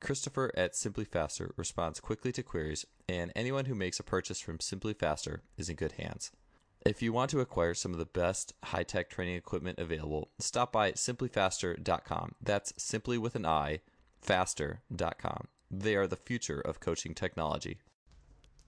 Christopher at Simply Faster responds quickly to queries, and anyone who makes a purchase from Simply Faster is in good hands. If you want to acquire some of the best high tech training equipment available, stop by simplyfaster.com. That's simply with an I, faster.com. They are the future of coaching technology.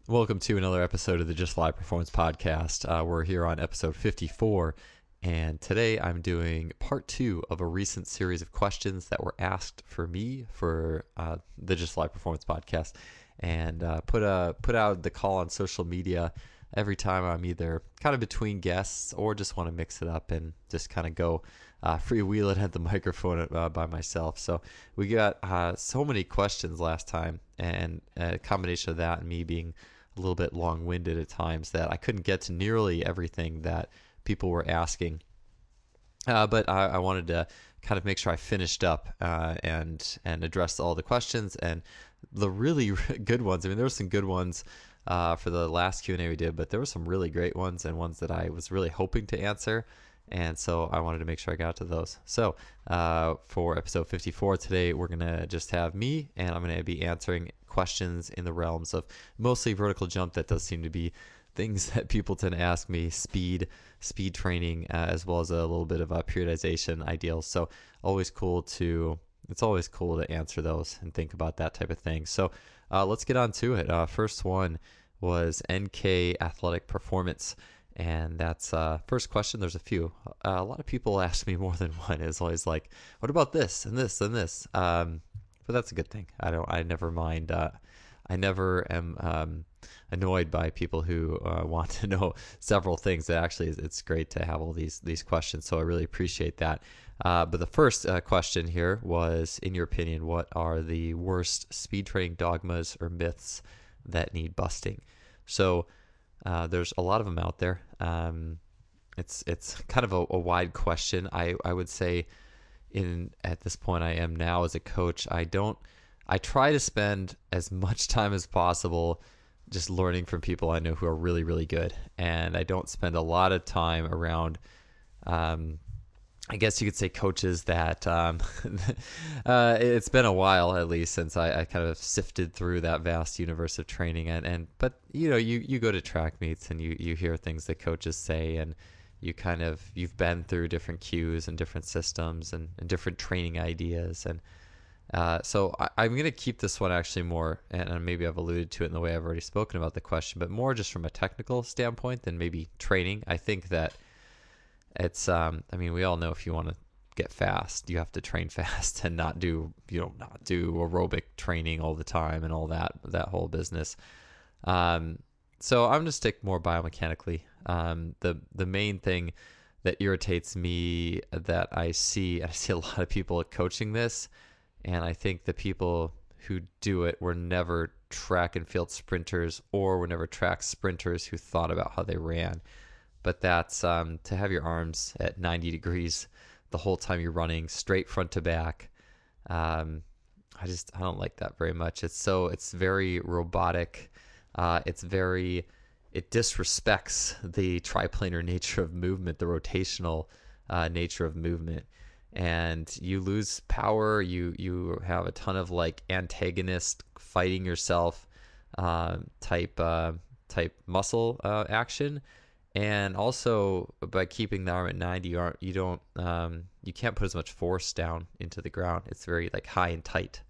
Welcome to another episode of the Just Fly Performance Podcast. Uh, we're here on episode 54, and today I'm doing part two of a recent series of questions that were asked for me for uh, the Just Fly Performance Podcast, and uh, put a put out the call on social media every time I'm either kind of between guests or just want to mix it up and just kind of go uh, freewheel it at the microphone uh, by myself. So we got uh, so many questions last time, and a combination of that and me being a little bit long winded at times that I couldn't get to nearly everything that people were asking. Uh, but I, I, wanted to kind of make sure I finished up uh, and and addressed all the questions and the really good ones. I mean, there were some good ones uh, for the last Q and A we did, but there were some really great ones and ones that I was really hoping to answer. And so I wanted to make sure I got to those. So uh, for episode 54 today, we're gonna just have me, and I'm gonna be answering questions in the realms of mostly vertical jump. That does seem to be things that people tend to ask me speed speed training uh, as well as a little bit of a periodization ideals so always cool to it's always cool to answer those and think about that type of thing. So uh, let's get on to it. Uh, first one was nk athletic performance. And that's uh first question. There's a few. Uh, a lot of people ask me more than one. It's always like what about this and this and this? Um but that's a good thing. I don't i never mind uh i never am um annoyed by people who uh, want to know several things. That Actually, it's great to have all these these questions, so I really appreciate that. Uh, but the first uh, question here was, in your opinion, what are the worst speed training dogmas or myths that need busting? So uh, there's a lot of them out there. Um, it's it's kind of a, a wide question. I I would say, in at this point I am now as a coach, I don't. I try to spend as much time as possible just learning from people I know who are really, really good. And I don't spend a lot of time around, um, I guess you could say coaches that um, uh, it's been a while at least since I, I, kind of sifted through that vast universe of training and, and but you know you, you go to track meets and you, you hear things that coaches say and you kind of you've been through different cues and different systems and, and different training ideas and uh, so I, am going to keep this one actually more, and maybe I've alluded to it in the way I've already spoken about the question, but more just from a technical standpoint than maybe training. I think that it's, um, I mean, we all know if you want to get fast, you have to train fast and not do, you know, not do aerobic training all the time and all that, that whole business. Um, so I'm going to stick more biomechanically. Um, the, the main thing that irritates me that I see, I see a lot of people coaching this, and I think the people who do it were never track and field sprinters or were never track sprinters who thought about how they ran. But that's um, to have your arms at 90 degrees the whole time you're running, straight front to back. Um, I just I don't like that very much. It's so it's very robotic. Uh, it's very it disrespects the triplanar nature of movement, the rotational uh, nature of movement and you lose power. You you have a ton of like antagonist fighting yourself uh, type uh, type muscle uh, action, and also by keeping the arm at ninety, you aren't you don't um, you can't put as much force down into the ground. It's very like high and tight.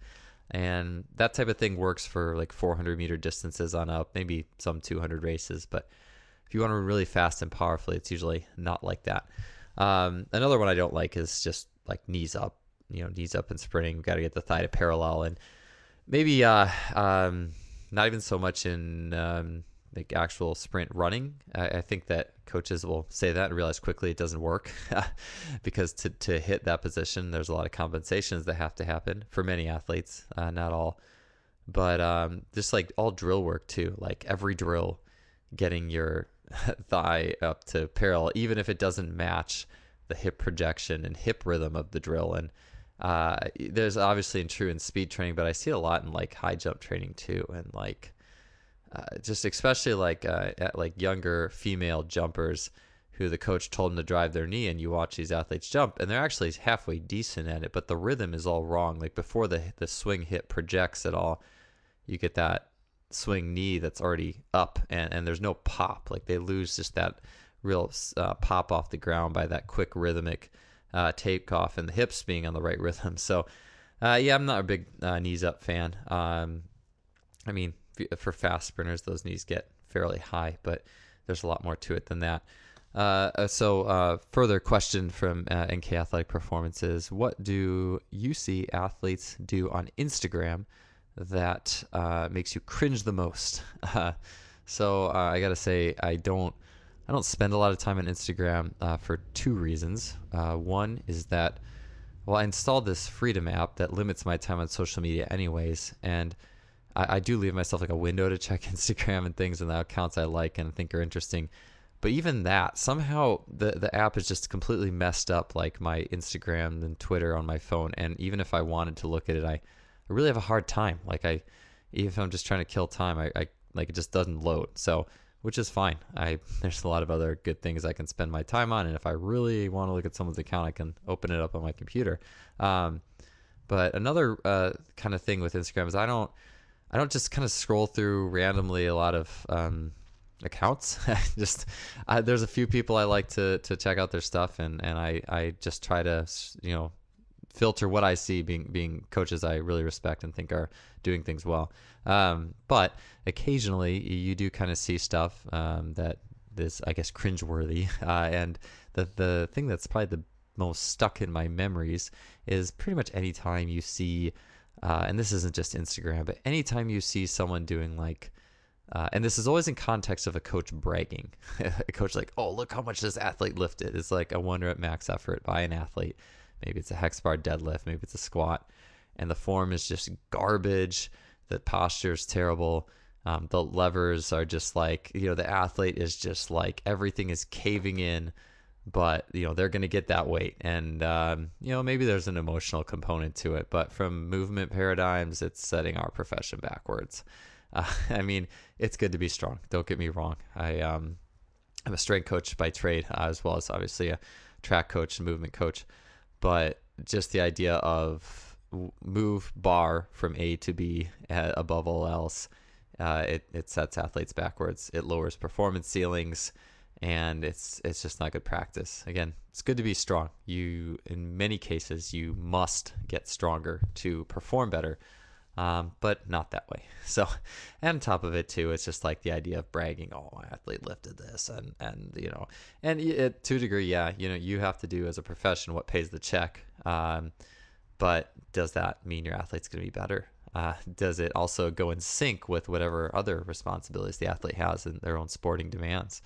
And that type of thing works for like 400 meter distances on up, maybe some 200 races. But if you want to run really fast and powerfully, it's usually not like that. Um, another one I don't like is just like knees up, you know, knees up and sprinting. Got to get the thigh to parallel and maybe uh, um, not even so much in um, like actual sprint running. I, I, think that coaches will say that and realize quickly it doesn't work because to, to hit that position, there's a lot of compensations that have to happen for many athletes, uh, not all. But um, just like all drill work too, like every drill, getting your thigh up to parallel, even if it doesn't match the hip projection and hip rhythm of the drill. And uh, there's obviously in true in speed training, but I see a lot in like high jump training too, and like uh, just especially like uh, at like younger female jumpers who the coach told them to drive their knee and you watch these athletes jump and they're actually halfway decent at it but the rhythm is all wrong. Like before the the swing hip projects at all you get that swing knee that's already up and, and there's no pop. Like they lose just that real uh, pop off the ground by that quick rhythmic uh, takeoff and the hips being on the right rhythm so uh, yeah i'm not a big uh, knees up fan um, i mean for fast sprinters, those knees get fairly high, but there's a lot more to it than that. Uh, uh so, uh, further question from uh, NK Athletic Performances: What do you see athletes do on Instagram that uh, makes you cringe the most? so, I gotta say, I don't, I don't spend a lot of time on Instagram uh, for two reasons. Uh, one is that, well, I installed this Freedom app that limits my time on social media, anyways, and I, I do leave myself like a window to check Instagram and things and the accounts I like and think are interesting. But even that, somehow the the app is just completely messed up, like my Instagram and Twitter on my phone. And even if I wanted to look at it, I, I really have a hard time. Like I, even if I'm just trying to kill time, I, I like it just doesn't load. So which is fine. I there's a lot of other good things I can spend my time on, and if I really want to look at someone's account, I can open it up on my computer. Um, but another uh, kind of thing with Instagram is I don't I don't just kind of scroll through randomly a lot of um, accounts. just there's a few people I like to to check out their stuff, and and I I just try to you know filter what I see being being coaches I really respect and think are doing things well. Um, but occasionally you do kind of see stuff um, that is I guess cringeworthy. Uh, and the the thing that's probably the most stuck in my memories is pretty much any time you see uh, and this isn't just Instagram, but anytime you see someone doing like, uh, and this is always in context of a coach bragging, a coach like, oh, look how much this athlete lifted. It's like a wonder at max effort by an athlete. Maybe it's a hex bar deadlift, maybe it's a squat, and the form is just garbage. The posture is terrible. Um, the levers are just like, you know, the athlete is just like everything is caving in but you know they're going to get that weight. And um, you know maybe there's an emotional component to it but from movement paradigms it's setting our profession backwards. Uh, i mean it's good to be strong. Don't get me wrong. I um, i'm a strength coach by trade uh, as well as obviously a track coach and movement coach but just the idea of move bar from a to b uh, above all else uh, it, it sets athletes backwards it lowers performance ceilings and it's it's just not good practice. Again, it's good to be strong. You in many cases you must get stronger to perform better, um, but not that way. So, and on top of it too, it's just like the idea of bragging. Oh, my athlete lifted this, and and you know, and it, to a degree, yeah, you know, you have to do as a profession what pays the check. Um, but does that mean your athlete's going to be better? Uh, does it also go in sync with whatever other responsibilities the athlete has in their own sporting demands?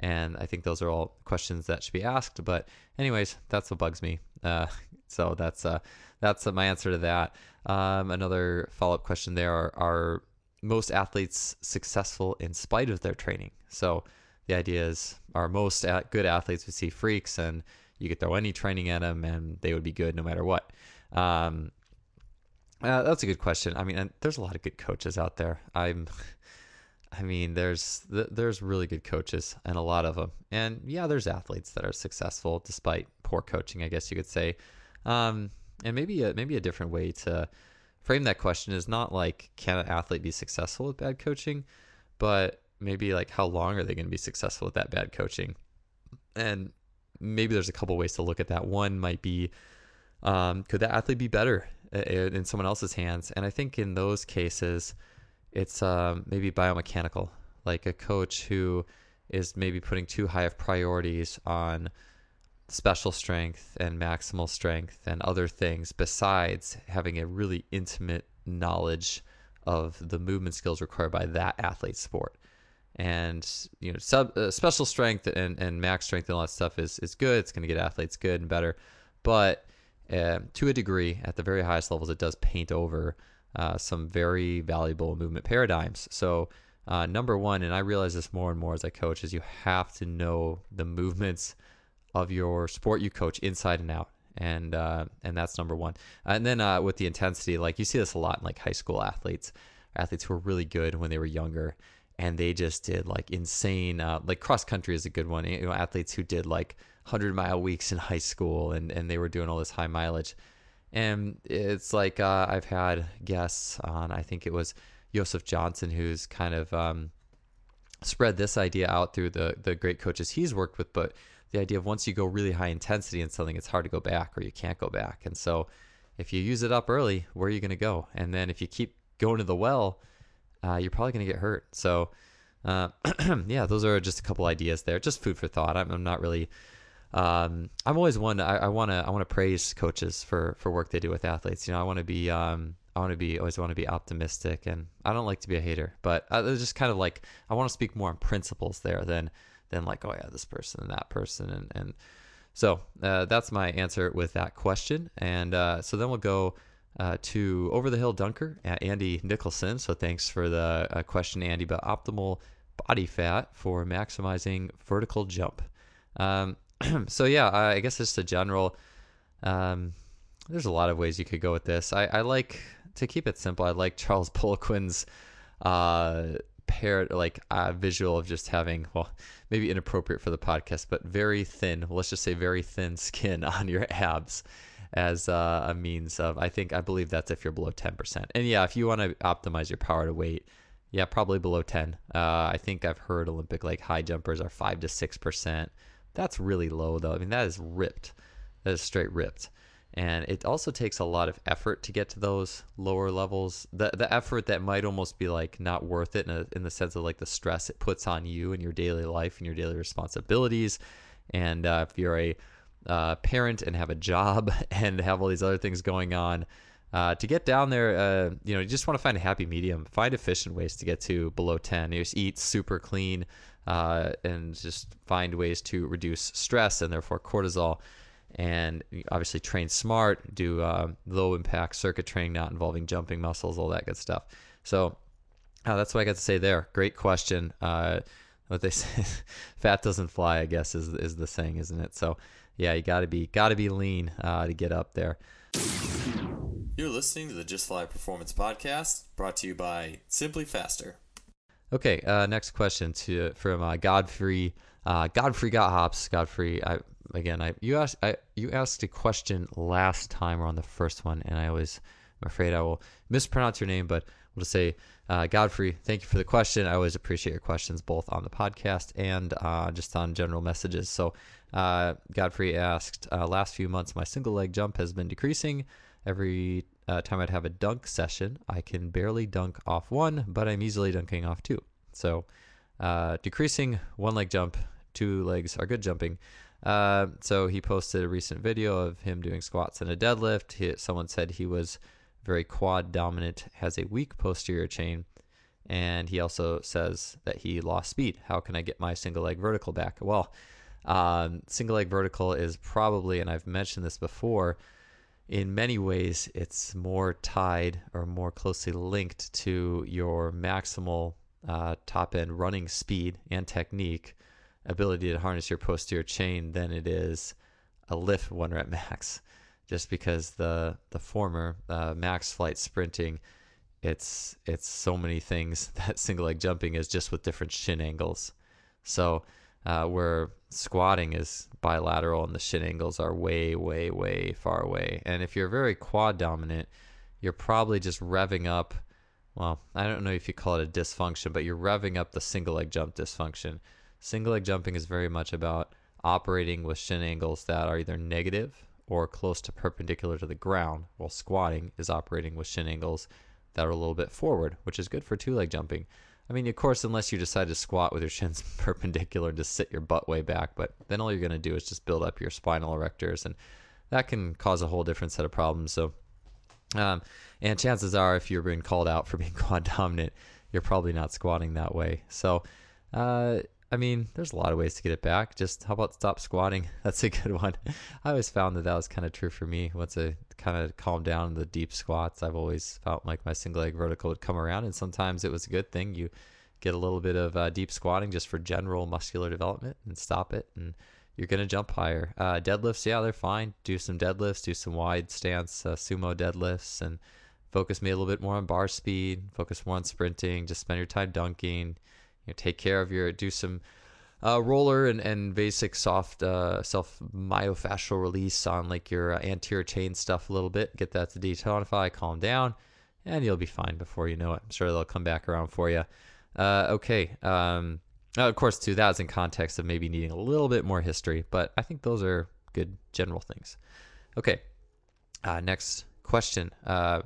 And I think those are all questions that should be asked. But anyways, that's what bugs me. Uh, so that's uh, that's my answer to that. Um, another follow up question there are, are most athletes successful in spite of their training? So the idea is are most good athletes we see freaks and you could throw any training at them and they would be good no matter what. Um, uh, that's a good question. I mean, there's a lot of good coaches out there. I'm I mean, there's there's really good coaches and a lot of them, and yeah, there's athletes that are successful despite poor coaching. I guess you could say, um, and maybe a, maybe a different way to frame that question is not like can an athlete be successful with bad coaching, but maybe like how long are they going to be successful with that bad coaching, and maybe there's a couple ways to look at that. One might be, um, could that athlete be better in someone else's hands. And I think in those cases, it's um, maybe biomechanical, like a coach who is maybe putting too high of priorities on special strength and maximal strength and other things besides having a really intimate knowledge of the movement skills required by that athlete's sport. And you know, sub uh, special strength and, and max strength and all that stuff is is good. It's going to get athletes good and better, but uh, to a degree, at the very highest levels, it does paint over uh, some very valuable movement paradigms. So, uh, number one, and I realize this more and more as I coach, is you have to know the movements of your sport you coach inside and out. And uh, and that's number one. And then uh, with the intensity, like you see this a lot in like high school athletes, athletes who were really good when they were younger, and they just did like insane. Uh, like cross country is a good one. You know, athletes who did like hundred mile weeks in high school, and and they were doing all this high mileage. And it's like uh, I've had guests on. I think it was Joseph Johnson who's kind of um, spread this idea out through the the great coaches he's worked with, but the idea of once you go really high intensity in something, it's hard to go back or you can't go back. And so if you use it up early, where are you going to go? And then if you keep going to the well, uh, you're probably going to get hurt. So, uh, yeah, those are just a couple ideas there. Just food for thought. I'm, I'm not really. Um, I'm always one. I want to. I want to praise coaches for for work they do with athletes. You know, I want to be. Um, I want to be. Always want to be optimistic, and I don't like to be a hater. But uh, it's just kind of like I want to speak more on principles there than than like, oh yeah, this person and that person, and and so uh, that's my answer with that question. And uh, so then we'll go uh, to over the hill dunker at Andy Nicholson. So thanks for the uh, question, Andy. But optimal body fat for maximizing vertical jump. Um, so yeah, I guess just a general. Um, there's a lot of ways you could go with this. I, I like to keep it simple. I like Charles Poliquin's paired like a visual of just having well maybe inappropriate for the podcast but very thin let's just say very thin skin on your abs as uh, a means of i think i believe that's if you're below 10% and yeah if you want to optimize your power to weight yeah probably below 10 uh, i think i've heard olympic like high jumpers are 5 to 6% that's really low though. I mean that is ripped. That is straight ripped and it also takes a lot of effort to get to those lower levels. The the effort that might almost be like not worth it in, a, in the sense of like the stress it puts on you and your daily life and your daily responsibilities. And uh, if you're a uh, parent and have a job and have all these other things going on uh, to get down there uh, you know you just want to find a happy medium. Find efficient ways to get to below 10 you just eat super clean uh, and just find ways to reduce stress and therefore cortisol and obviously train smart, do uh, low impact circuit training, not involving jumping muscles, all that good stuff. So uh, that's what I got to say there. Great question. Uh, what they say, fat doesn't fly, I guess is is the saying, isn't it? So yeah, you got to be got to be lean uh, to get up there. You're listening to the Just Fly Performance Podcast, brought to you by Simply Faster. Okay, uh, next question to from uh, Godfrey. Godfrey got hops. Godfrey, I again, I you asked I you asked a question last time or on the first one, and I always I'm afraid I will mispronounce your name, but we'll just say uh, Godfrey. Thank you for the question. I always appreciate your questions both on the podcast and uh, just on general messages. So uh, Godfrey asked, uh, last few months my single leg jump has been decreasing. Every uh, time I'd have a dunk session, I can barely dunk off one, but I'm easily dunking off two. So uh, decreasing one leg jump, two legs are good jumping. Uh, so he posted a recent video of him doing squats and a deadlift. He, someone said he was very quad dominant, has a weak posterior chain, and he also says that he lost speed. How can I get my single leg vertical back? Well, um, single leg vertical is probably, and I've mentioned this before, in many ways, it's more tied or more closely linked to your maximal uh, top end running speed and technique ability to harness your posterior chain than it is a lift one rep max just because the the former uh, max flight sprinting it's it's so many things that single leg jumping is just with different shin angles. So uh, where squatting is bilateral and the shin angles are way way way far away. And if you're very quad dominant you're probably just revving up well i don't know if you call it a dysfunction but you're revving up the single leg jump dysfunction Single leg jumping is very much about operating with shin angles that are either negative or close to perpendicular to the ground, while squatting is operating with shin angles that are a little bit forward, which is good for two leg jumping. I mean, of course, unless you decide to squat with your shins perpendicular to sit your butt way back, but then all you're going to do is just build up your spinal erectors, and that can cause a whole different set of problems. So, um, and chances are, if you're being called out for being quad dominant, you're probably not squatting that way. So, uh, I mean, there's a lot of ways to get it back. Just how about stop squatting? That's a good one. I always found that that was kind of true for me. Once I kind of calmed down the deep squats, I've always felt like my single leg vertical would come around, and sometimes it was a good thing. You get a little bit of uh, deep squatting just for general muscular development and stop it, and you're going to jump higher. Uh, deadlifts, yeah, they're fine. Do some deadlifts, do some wide stance uh, sumo deadlifts, and focus me a little bit more on bar speed, focus more on sprinting, just spend your time dunking you know, take care of your do some uh, roller and, and basic soft uh, self myofascial release on like your uh, anterior chain stuff a little bit. Get that to detonify, calm down, and you'll be fine before you know it. I'm sure they'll come back around for you. Uh, okay. Um, of course, too, that was in context of maybe needing a little bit more history, but I think those are good general things. Okay. Uh, next question. Uh,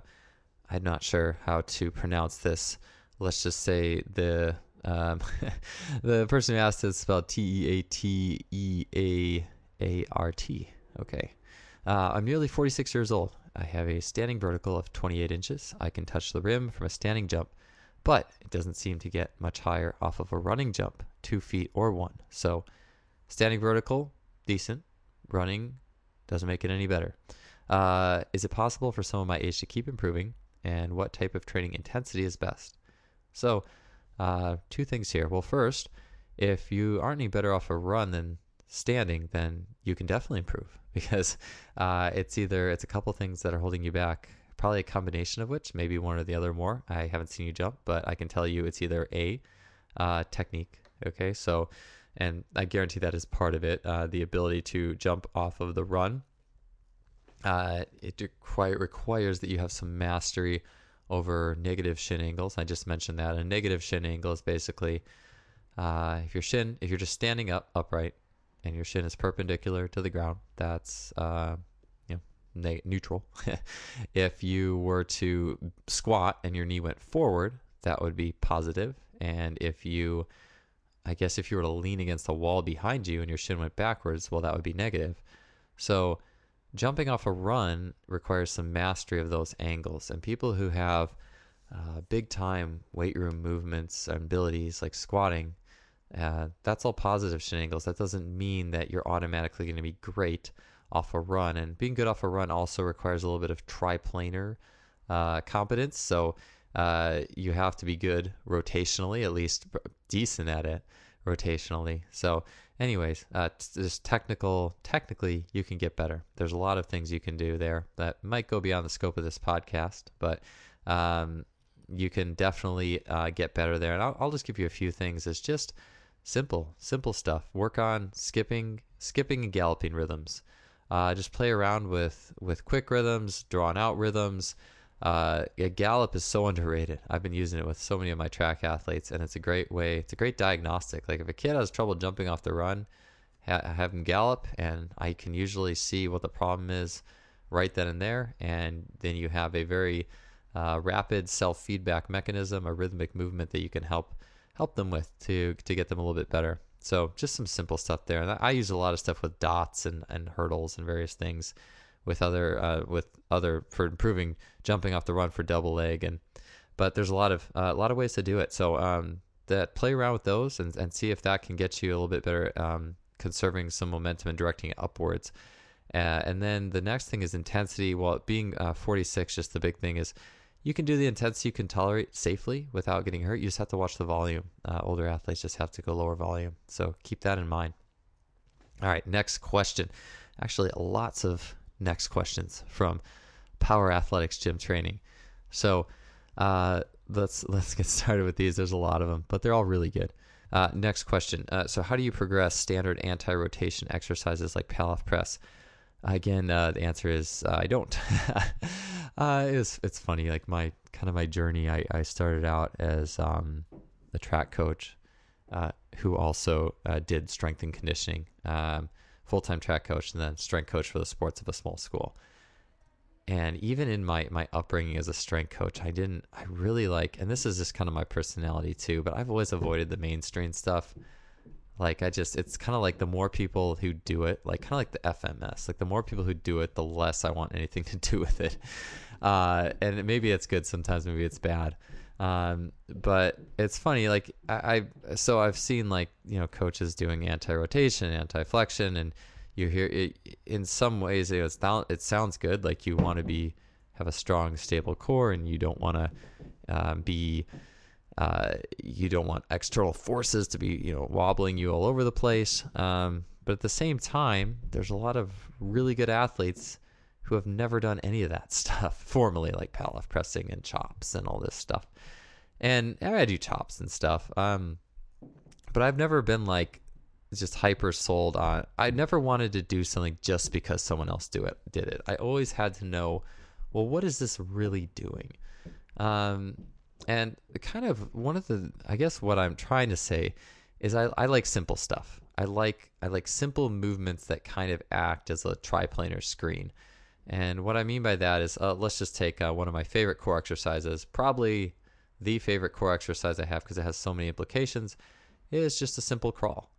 I'm not sure how to pronounce this. Let's just say the um, the person who asked is spelled T E A T E A A R T. Okay. Uh, I'm nearly 46 years old. I have a standing vertical of 28 inches. I can touch the rim from a standing jump, but it doesn't seem to get much higher off of a running jump, two feet or one. So, standing vertical, decent. Running doesn't make it any better. Uh, is it possible for someone my age to keep improving? And what type of training intensity is best? So, uh, two things here. Well, first, if you aren't any better off a run than standing, then you can definitely improve because uh, it's either it's a couple things that are holding you back. Probably a combination of which, maybe one or the other more. I haven't seen you jump, but I can tell you it's either a uh, technique. Okay, so and I guarantee that is part of it. Uh, the ability to jump off of the run. Uh, it requires that you have some mastery over negative shin angles. I just mentioned that. A negative shin angle is basically uh, if your shin, if you're just standing up upright and your shin is perpendicular to the ground, that's uh, you know ne- neutral. if you were to squat and your knee went forward, that would be positive. And if you, I guess, if you were to lean against a wall behind you and your shin went backwards, well, that would be negative. So jumping off a run requires some mastery of those angles. And people who have uh, big time weight room movements and abilities like squatting, uh, that's all positive shin angles. That doesn't mean that you're automatically going to be great off a run. And being good off a run also requires a little bit of triplanar uh, competence. So uh, you have to be good rotationally, at least decent at it rotationally. So anyways, uh, just technical, technically, you can get better. There's a lot of things you can do there that might go beyond the scope of this podcast, but um, you can definitely uh, get better there. And I'll, I'll, just give you a few things. It's just simple, simple stuff. Work on skipping, skipping and galloping rhythms. Uh, just play around with with quick rhythms, drawn out rhythms. Uh, gallop is so underrated. I've been using it with so many of my track athletes, and it's a great way. It's a great diagnostic. Like if a kid has trouble jumping off the run, ha- have him gallop, and I can usually see what the problem is right then and there. And then you have a very uh, rapid self feedback mechanism, a rhythmic movement that you can help help them with to to get them a little bit better. So just some simple stuff there. And I use a lot of stuff with dots and, and hurdles and various things with other uh, with other for improving jumping off the run for double leg and but there's a lot of uh, a lot of ways to do it. So um, that play around with those and, and see if that can get you a little bit better um, conserving some momentum and directing it upwards. Uh, and then the next thing is intensity. Well being uh, 46 just the big thing is you can do the intensity you can tolerate safely without getting hurt. You just have to watch the volume. Uh, older athletes just have to go lower volume. So keep that in mind. All right next question. Actually lots of next questions from Power Athletics Gym Training. So uh, let's let's get started with these. There's a lot of them, but they're all really good. Uh, next question. Uh, so how do you progress standard anti-rotation exercises like Pallof press? Again, uh, the answer is uh, I don't. uh, it's it's funny. Like my kind of my journey. I, I started out as um, a track coach who also did strength and conditioning. Um, full time track coach, and then strength coach for the sports of a small school. And even in my my upbringing as a strength coach, I didn't. I really like, and this is just kind of my personality too. But I've always avoided the mainstream stuff. Like I just, it's kind of like the more people who do it, like kind of like the FMS. Like the more people who do it, the less I want anything to do with it. Uh, and maybe it's good sometimes, maybe it's bad. Um, but it's funny, like I, I, so I've seen like you know coaches doing anti-rotation, anti-flexion, and you hear it in some ways it, it sounds good like you want to be have a strong stable core and you don't want to um, be uh, you don't want external forces to be you know wobbling you all over the place. Um, but at the same time there's a lot of really good athletes who have never done any of that stuff formally like Pallof pressing and chops and all this stuff and I do chops and stuff um, but I've never been like just hyper sold on I never wanted to do something just because someone else do it did it. I always had to know, well, what is this really doing? Um, and kind of one of the I guess what I'm trying to say is I, I like simple stuff. I like I like simple movements that kind of act as a triplanar screen. And what I mean by that is, uh, let's just take uh, one of my favorite core exercises, probably the favorite core exercise I have because it has so many implications, is just a simple crawl.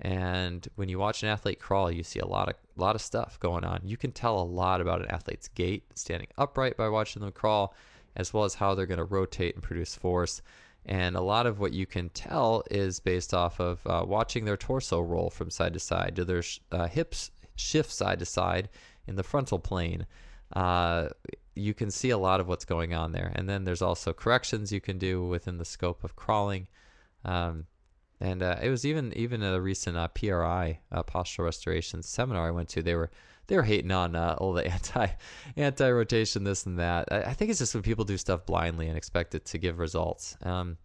And when you watch an athlete crawl, you see a lot of lot of stuff going on. You can tell a lot about an athlete's gait, standing upright by watching them crawl, as well as how they're going to rotate and produce force. And a lot of what you can tell is based off of uh, watching their torso roll from side to side. Do their uh, hips shift side to side in the frontal plane? Uh, you can see a lot of what's going on there. And then there's also corrections you can do within the scope of crawling. Um, and uh, it was even even a recent uh, PRI uh, postural restoration seminar I went to. They were they were hating on uh, all the anti anti rotation this and that. I, I, think it's just when people do stuff blindly and expect it to give results. Um,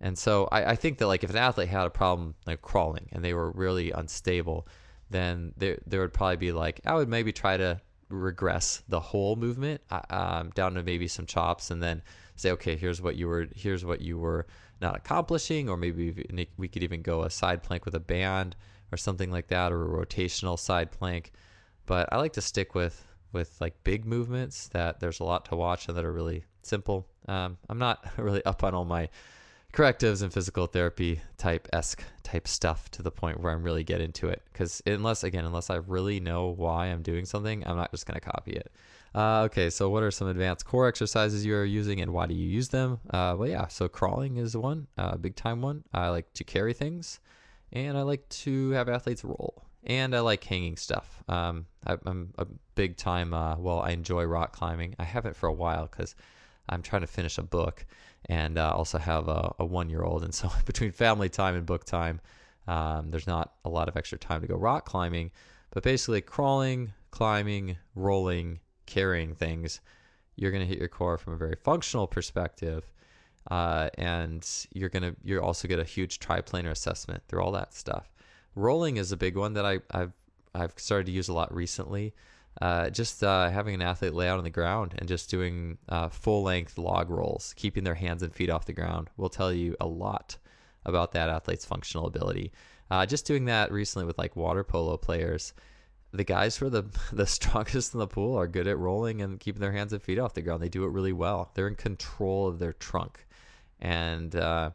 and so I, I, think that like if an athlete had a problem like crawling and they were really unstable, then there there would probably be like I would maybe try to regress the whole movement uh, um, down to maybe some chops and then say okay here's what you were here's what you were not accomplishing, or maybe we could even go a side plank with a band or something like that, or a rotational side plank. But I like to stick with with like big movements that there's a lot to watch and that are really simple. Um, I'm not really up on all my correctives and physical therapy type esque type stuff to the point where I'm really get into it. Because unless again, unless I really know why I'm doing something, I'm not just gonna copy it. Uh, okay, so what are some advanced core exercises you are using and why do you use them? Uh, well, yeah, so crawling is one, uh, big time one. I like to carry things and I like to have athletes roll and I like hanging stuff. Um, I, am a big time, uh, well, I enjoy rock climbing. I haven't for a while because I'm trying to finish a book and uh, also have a, a one year old. And so between family time and book time, um, there's not a lot of extra time to go rock climbing. But basically, crawling, climbing, rolling, carrying things, you're going to hit your core from a very functional perspective. Uh, and you're gonna you're also get a huge triplanar assessment through all that stuff. Rolling is a big one that I, I've I've started to use a lot recently. Uh, just uh, having an athlete lay out on the ground and just doing uh, full length log rolls, keeping their hands and feet off the ground, will tell you a lot about that athlete's functional ability. Uh, just doing that recently with like water polo players the guys who are the the strongest in the pool are good at rolling and keeping their hands and feet off the ground. They do it really well. They're in control of their trunk, and uh,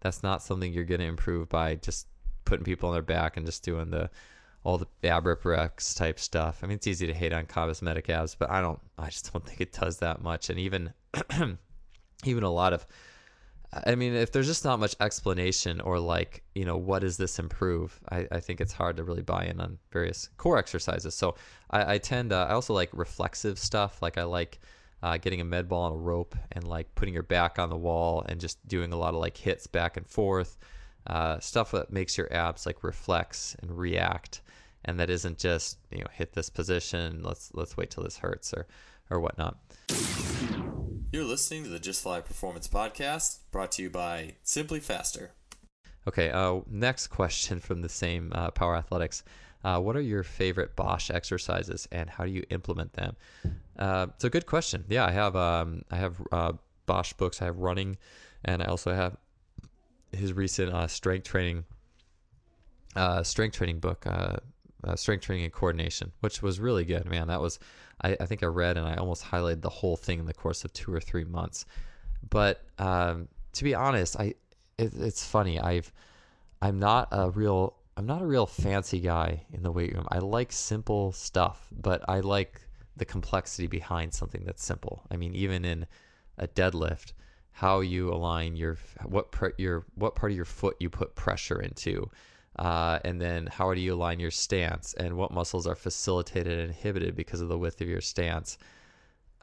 that's not something you're going to improve by just putting people on their back and just doing the all the Ab Ripper X type stuff. I mean, it's easy to hate on Cosmetic abs, but I don't. I just don't think it does that much. And even even a lot of I mean, if there's just not much explanation or like, you know, what does this improve? I, I think it's hard to really buy in on various core exercises. So I, I tend, uh, I also like reflexive stuff. Like I like uh, getting a med ball on a rope and like putting your back on the wall and just doing a lot of like hits back and forth, uh, stuff that makes your abs like reflex and react, and that isn't just you know hit this position. Let's let's wait till this hurts or or whatnot. You're listening to the Just Fly Performance Podcast, brought to you by Simply Faster. Okay, uh, next question from the same uh, Power Athletics. Uh, what are your favorite Bosch exercises, and how do you implement them? Uh, it's a good question. Yeah, I have um, I have uh, Bosch books. I have running, and I also have his recent uh, strength training strength training book. uh, strength training and coordination, which was really good. Man, that was I, I, think I read and I almost highlighted the whole thing in the course of two or three months. But um, to be honest, I it, it's funny. I've I'm not a real I'm not a real fancy guy in the weight room. I like simple stuff, but I like the complexity behind something that's simple. I mean, even in a deadlift, how you align your what pre- your what part of your foot you put pressure into, uh, and then how do you align your stance, and what muscles are facilitated and inhibited because of the width of your stance,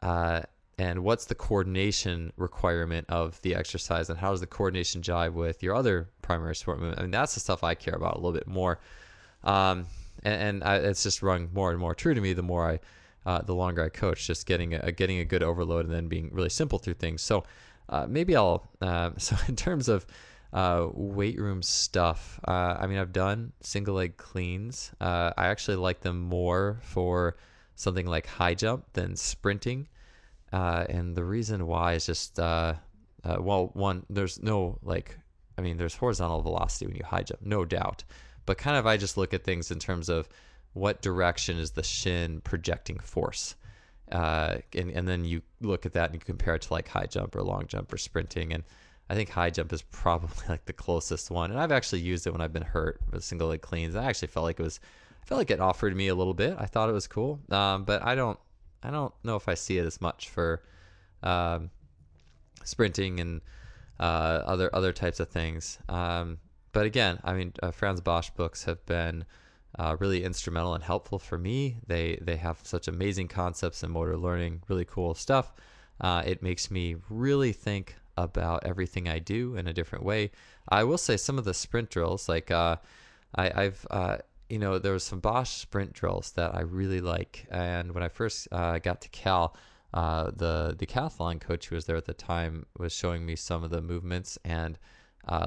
uh, and what's the coordination requirement of the exercise, and how does the coordination jive with your other primary sport movement? I mean, that's the stuff I care about a little bit more, um, and, and I, it's just rung more and more true to me the more I. Uh, the longer I coach, just getting a getting a good overload and then being really simple through things. So uh, maybe I'll. Uh, so in terms of uh, weight room stuff, uh, I mean, I've done single leg cleans. Uh, I actually like them more for something like high jump than sprinting, and the reason why is just well, one, there's no like, I mean, there's horizontal velocity when you high jump, no doubt, but kind of I just look at things in terms of what direction is the shin projecting force uh, and and then you look at that and you compare it to like high jump or long jump or sprinting, and I think high jump is probably like the closest one. And I've actually used it when I've been hurt with single leg cleans. I actually felt like it was, I felt like it offered me a little bit. I thought it was cool, um, but I don't, I don't know if I see it as much for um, sprinting and uh, other other types of things. Um, but again, I mean, uh, Frans Bosch books have been uh, really instrumental and helpful for me. They they have such amazing concepts in motor learning, really cool stuff. Uh, it makes me really think about everything I do in a different way. I will say some of the sprint drills, like uh, I, have uh, you know there was some Bosch sprint drills that I really like, and when I first uh, got to Cal. Uh, the decathlon coach who was there at the time was showing me some of the movements and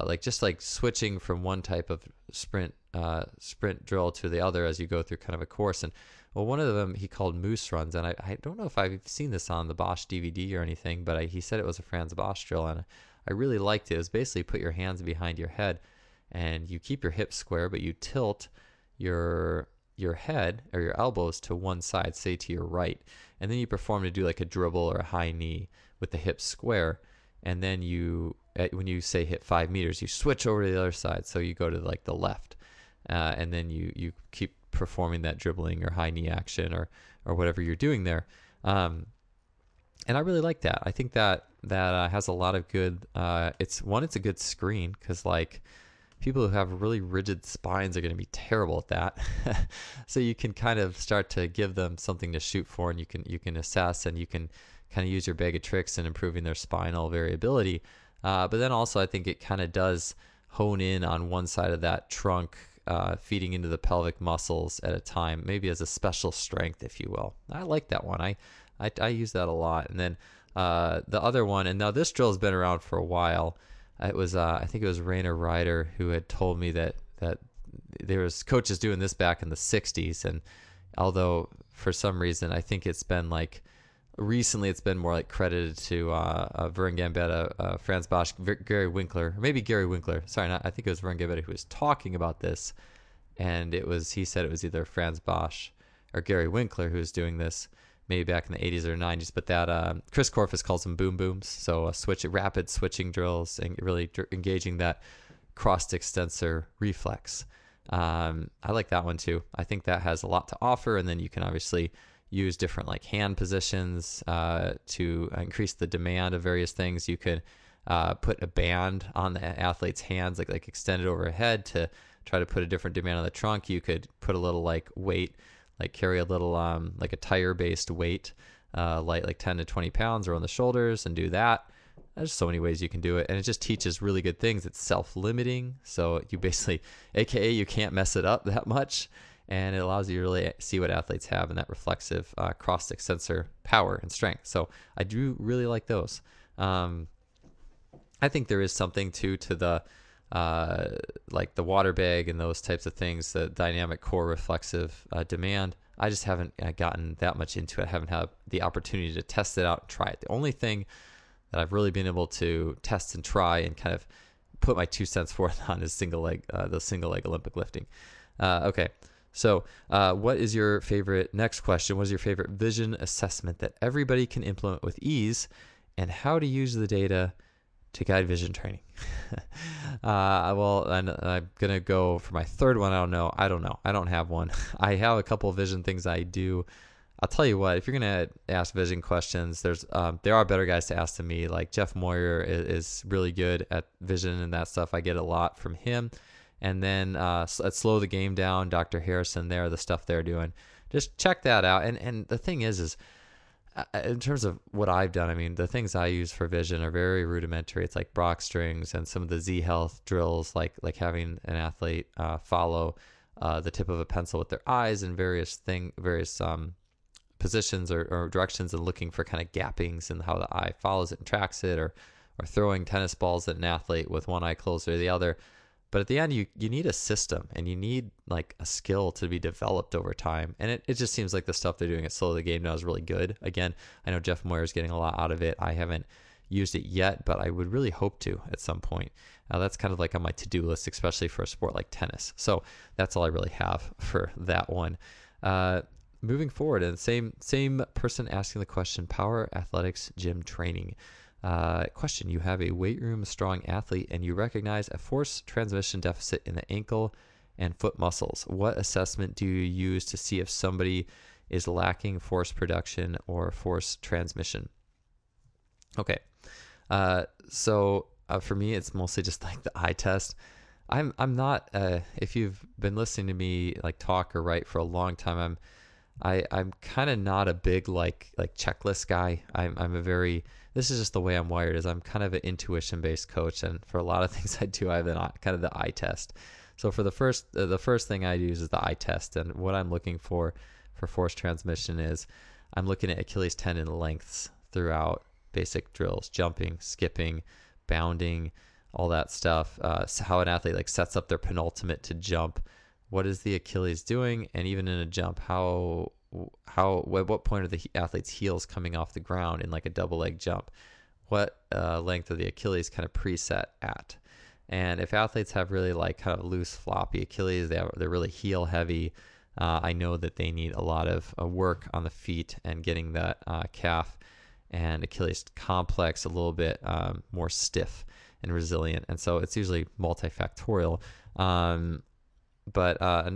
like just like switching from one type of sprint uh, sprint drill to the other as you go through kind of a course. And well, one of them he called Moose Runs, and I, I don't know if I've seen this on the Bosch DVD or anything, but I, he said it was a Frans Bosch drill, and I really liked it. It was basically put your hands behind your head, and you keep your hips square, but you tilt your your head or your elbows to one side, say to your right, and then you perform to do like a dribble or a high knee with the hips square, and then you when you say hit five meters, you switch over to the other side, so you go to like the left uh, and then you you keep performing that dribbling or high knee action or or whatever you're doing there. Um, and I really like that. I think that that uh, has a lot of good. Uh, it's one, it's a good screen because like people who have really rigid spines are going to be terrible at that. so you can kind of start to give them something to shoot for, and you can you can assess and you can kind of use your bag of tricks in improving their spinal variability. Uh, but then also, I think it kind of does hone in on one side of that trunk uh, feeding into the pelvic muscles at a time, maybe as a special strength, if you will. I like that one. I I, I use that a lot. And then uh, the other one, and now this drill has been around for a while. It was uh, I think it was Rainer Ryder who had told me that that there was coaches doing this back in the '60s, and although for some reason I think it's been like recently it's been more like credited to uh, uh, Vern Gambetta, uh, Frans Bosch, v- Gary Winkler, maybe Gary Winkler. Sorry, not, I think it was Vern Gambetta who was talking about this, and it was he said it was either Frans Bosch or Gary Winkler who was doing this, maybe back in the 80s or 90s. But that uh, Chris Korfist calls them boom booms, so a switch rapid switching drills and really dr- engaging that crossed extensor reflex. Um, I like that one too. I think that has a lot to offer, and then you can obviously use different like hand positions uh, to increase the demand of various things. You could uh, put a band on the athlete's hands, like like extended overhead to try to put a different demand on the trunk. You could put a little like weight, like carry a little um, like a tire based weight, uh, like like 10 to 20 pounds or on the shoulders and do that. There's so many ways you can do it, and it just teaches really good things. It's self-limiting, so you basically, aka, you can't mess it up that much and it allows you to really see what athletes have in that reflexive uh, cross extensor power and strength. So I do really like those. Um, I think there is something too to the uh, like the water bag and those types of things, the dynamic core reflexive uh, demand. I just haven't uh, gotten that much into it. I haven't had the opportunity to test it out and try it. The only thing that I've really been able to test and try and kind of put my two cents forth on is single leg, uh, the single leg Olympic lifting. Uh, okay, So, uh, what is your favorite? Next question: What is your favorite vision assessment that everybody can implement with ease, and how to use the data to guide vision training? uh, well, I'm, I'm gonna go for my third one. I don't know. I don't know. I don't have one. I have a couple vision things I do. I'll tell you what. If you're gonna ask vision questions, there's um, there are better guys to ask than me. Like Jeff Moyer is, is really good at vision and that stuff. I get a lot from him and then uh, let's slow the game down. Dr. Harrison, there, the stuff they're doing, just check that out. And and the thing is, is uh, in terms of what I've done, I mean, the things I use for vision are very rudimentary. It's like Brock strings and some of the Z Health drills, like like having an athlete uh, follow uh, the tip of a pencil with their eyes in various thing, various um, positions or, or directions, and looking for kind of gappings and how the eye follows it and tracks it, or or throwing tennis balls at an athlete with one eye closed or the other. But at the end, you, you need a system and you need like a skill to be developed over time. And it, it just seems like the stuff they're doing at Slow the Game now is really good. Again, I know Jeff Moyer is getting a lot out of it. I haven't used it yet, but I would really hope to at some point. Uh, that's kind of like on my to do list, especially for a sport like tennis. So that's all I really have for that one. Uh, moving forward, and same same person asking the question: Power Athletics Gym Training. Uh, question You have a weight room strong athlete and you recognize a force transmission deficit in the ankle and foot muscles. What assessment do you use to see if somebody is lacking force production or force transmission? Okay. Uh, so uh, for me, it's mostly just like the eye test. I'm I'm not. Uh, if you've been listening to me like talk or write for a long time, I'm I I'm kind of not a big like like checklist guy. I'm I'm a very this is just the way I'm wired. Is I'm kind of an intuition based coach, and for a lot of things I do, I have an kind of the eye test. So for the first uh, the first thing I use is the eye test, and what I'm looking for for force transmission is I'm looking at Achilles tendon lengths throughout basic drills, jumping, skipping, bounding, all that stuff. Uh, so how an athlete like sets up their penultimate to jump. What is the Achilles doing? And even in a jump, how how at what point are the athlete's heels coming off the ground in like a double leg jump? What uh, length are the Achilles kind of preset at? And if athletes have really like kind of loose, floppy Achilles, they have, they're really heel heavy. Uh, I know that they need a lot of uh, work on the feet and getting that uh, calf and Achilles complex a little bit um, more stiff and resilient. And so it's usually multifactorial. Um, but uh,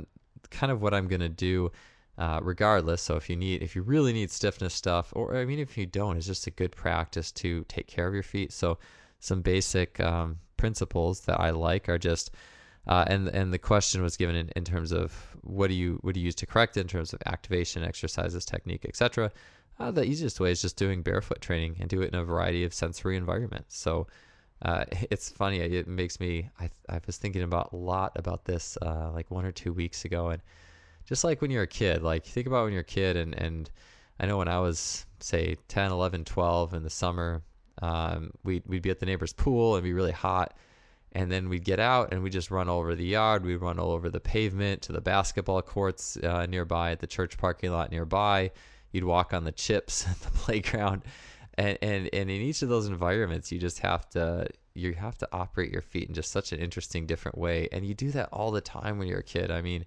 kind of what I'm going to do uh, regardless. So if you need, if you really need stiffness stuff, or I mean, if you don't, it's just a good practice to take care of your feet. So some basic um, principles that I like are just, uh, and and the question was given in, in terms of what do you what do you use to correct in terms of activation, exercises, technique, etc. Uh, the easiest way is just doing barefoot training and do it in a variety of sensory environments. So. Uh, it's funny. It makes me. I I was thinking about a lot about this uh, like one or two weeks ago, and just like when you're a kid, like think about when you're a kid and, and I know when I was say 10, 11, 12 in the summer, um, we'd, we'd be at the neighbor's pool and be really hot. And then we'd get out and we'd just run all over the yard. We'd run all over the pavement to the basketball courts uh, nearby, at the church parking lot nearby. You'd walk on the chips at the playground. And, and, and in each of those environments, you just have to you have to operate your feet in just such an interesting, different way. And you do that all the time when you're a kid. I mean,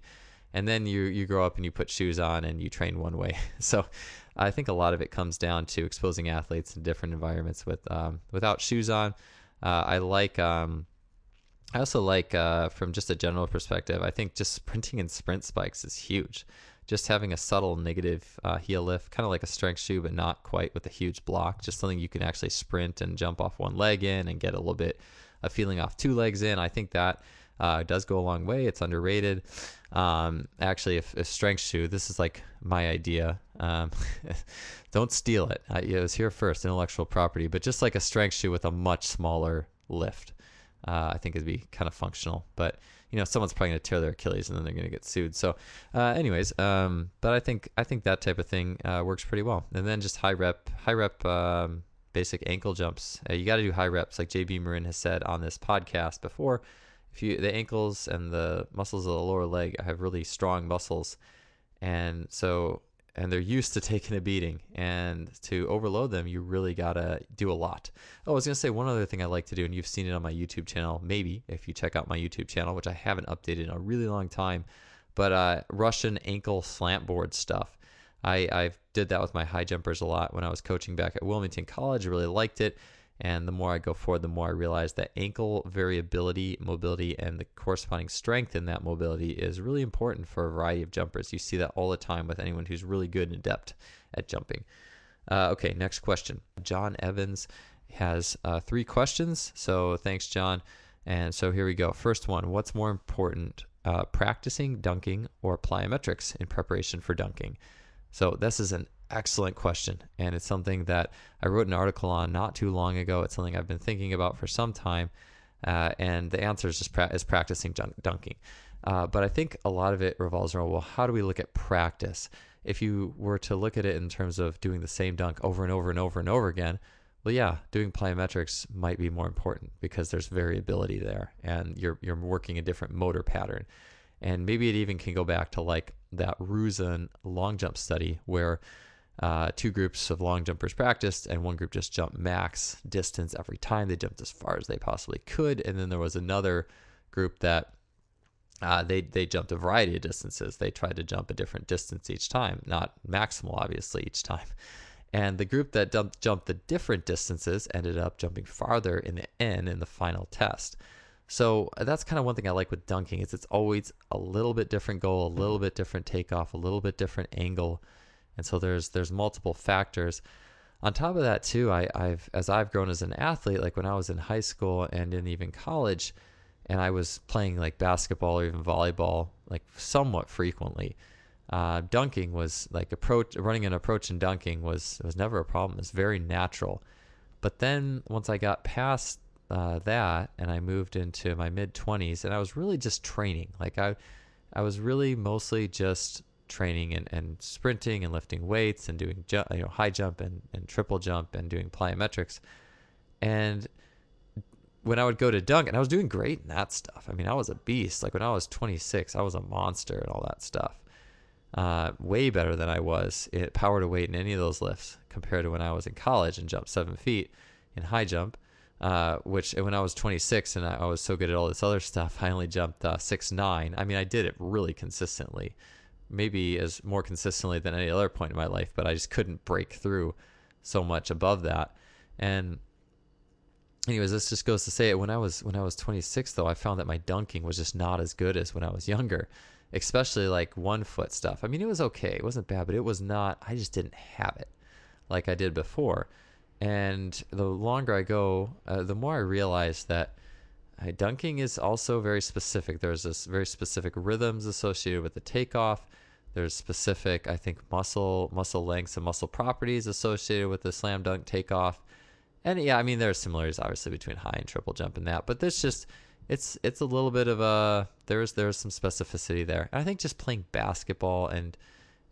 and then you you grow up and you put shoes on and you train one way. So I think a lot of it comes down to exposing athletes in different environments with um, without shoes on. Uh, I like. Um, I also like, uh, from just a general perspective, I think just sprinting in sprint spikes is huge. Just having a subtle negative uh, heel lift, kind of like a strength shoe, but not quite with a huge block. Just something you can actually sprint and jump off one leg in and get a little bit of feeling off two legs in. I think that uh, does go a long way. It's underrated. Um, actually, if, if strength shoe, this is like my idea. Um, don't steal it. I, it was here first, intellectual property, but just like a strength shoe with a much smaller lift, uh, I think it'd be kind of functional. But you know, someone's probably to tear their Achilles and then they're to get sued. So, uh, anyways, um, but I think I think that type of thing uh, works pretty well. And then just high rep, high rep. Um, basic ankle jumps. Uh, you got to do high reps, like JB Morin has said on this podcast before if you the ankles and the muscles of the lower leg have really strong muscles and so and they're used to taking a beating and to overload them you really gotta do a lot oh i was gonna say one other thing i like to do and you've seen it on my youtube channel maybe if you check out my youtube channel which i haven't updated in a really long time But uh, Russian ankle slant board stuff. I I did that with my high jumpers a lot when I was coaching back at Wilmington College. I really liked it. And the more I go forward, the more I realize that ankle variability, mobility, and the corresponding strength in that mobility is really important for a variety of jumpers. You see that all the time with anyone who's really good and adept at jumping. Uh, okay, next question. John Evans has uh, three questions. So thanks, John. And so here we go. First one What's more important, uh, practicing dunking or plyometrics in preparation for dunking? So this is an excellent question, and it's something that I wrote an article on not too long ago. It's something I've been thinking about for some time, uh, and the answer is just pra- is practicing dun- dunking. Uh, but I think a lot of it revolves around well, how do we look at practice? If you were to look at it in terms of doing the same dunk over and over and over and over again, well, yeah, doing plyometrics might be more important because there's variability there, and you're you're working a different motor pattern, and maybe it even can go back to like that Rouzan long jump study where uh, two groups of long jumpers practiced, and one group just jumped max distance every time. They jumped as far as they possibly could, and then there was another group that uh, they they jumped a variety of distances. They tried to jump a different distance each time, not maximal, obviously, each time. And the group that dumped, jumped the different distances ended up jumping farther in the end in the final test. So uh, that's kind of one thing I like with dunking is it's always a little bit different goal, a little bit different takeoff, a little bit different angle and so there's there's multiple factors. On top of that too I, i've as i've grown as an athlete like when i was in high school and in even college and i was playing like basketball or even volleyball like somewhat frequently uh, dunking was like approach running an approach and dunking was was never a problem. It's very natural. But then once i got past uh, that and i moved into my mid 20s and i was really just training. Like i i was really mostly just training and, and sprinting and lifting weights and doing ju- you know high jump and, and triple jump and doing plyometrics and when I would go to dunk and I was doing great in that stuff. I mean, I was a beast. Like when I was 26, I was a monster and all that stuff. Uh, way better than I was at power to weight in any of those lifts compared to when I was in college and jumped seven feet in high jump. Uh, which when I was 26 and I, I, was so good at all this other stuff, I only jumped uh, six nine. I mean, I did it really consistently maybe as more consistently than any other point in my life, but I just couldn't break through so much above that. And anyways, this just goes to say it when I was when I was 26 though, I found that my dunking was just not as good as when I was younger, especially like one foot stuff. I mean, it was okay. It wasn't bad, but it was not I just didn't have it like I did before. And the longer I go, uh, the more I realize that uh, dunking is also very specific. There's this very specific rhythms associated with the takeoff there's specific, I think, muscle muscle lengths and muscle properties associated with the slam dunk takeoff. And yeah, I mean there are similarities obviously between high and triple jump and that, but there's just it's it's a little bit of a there's there's some specificity there. And I think just playing basketball and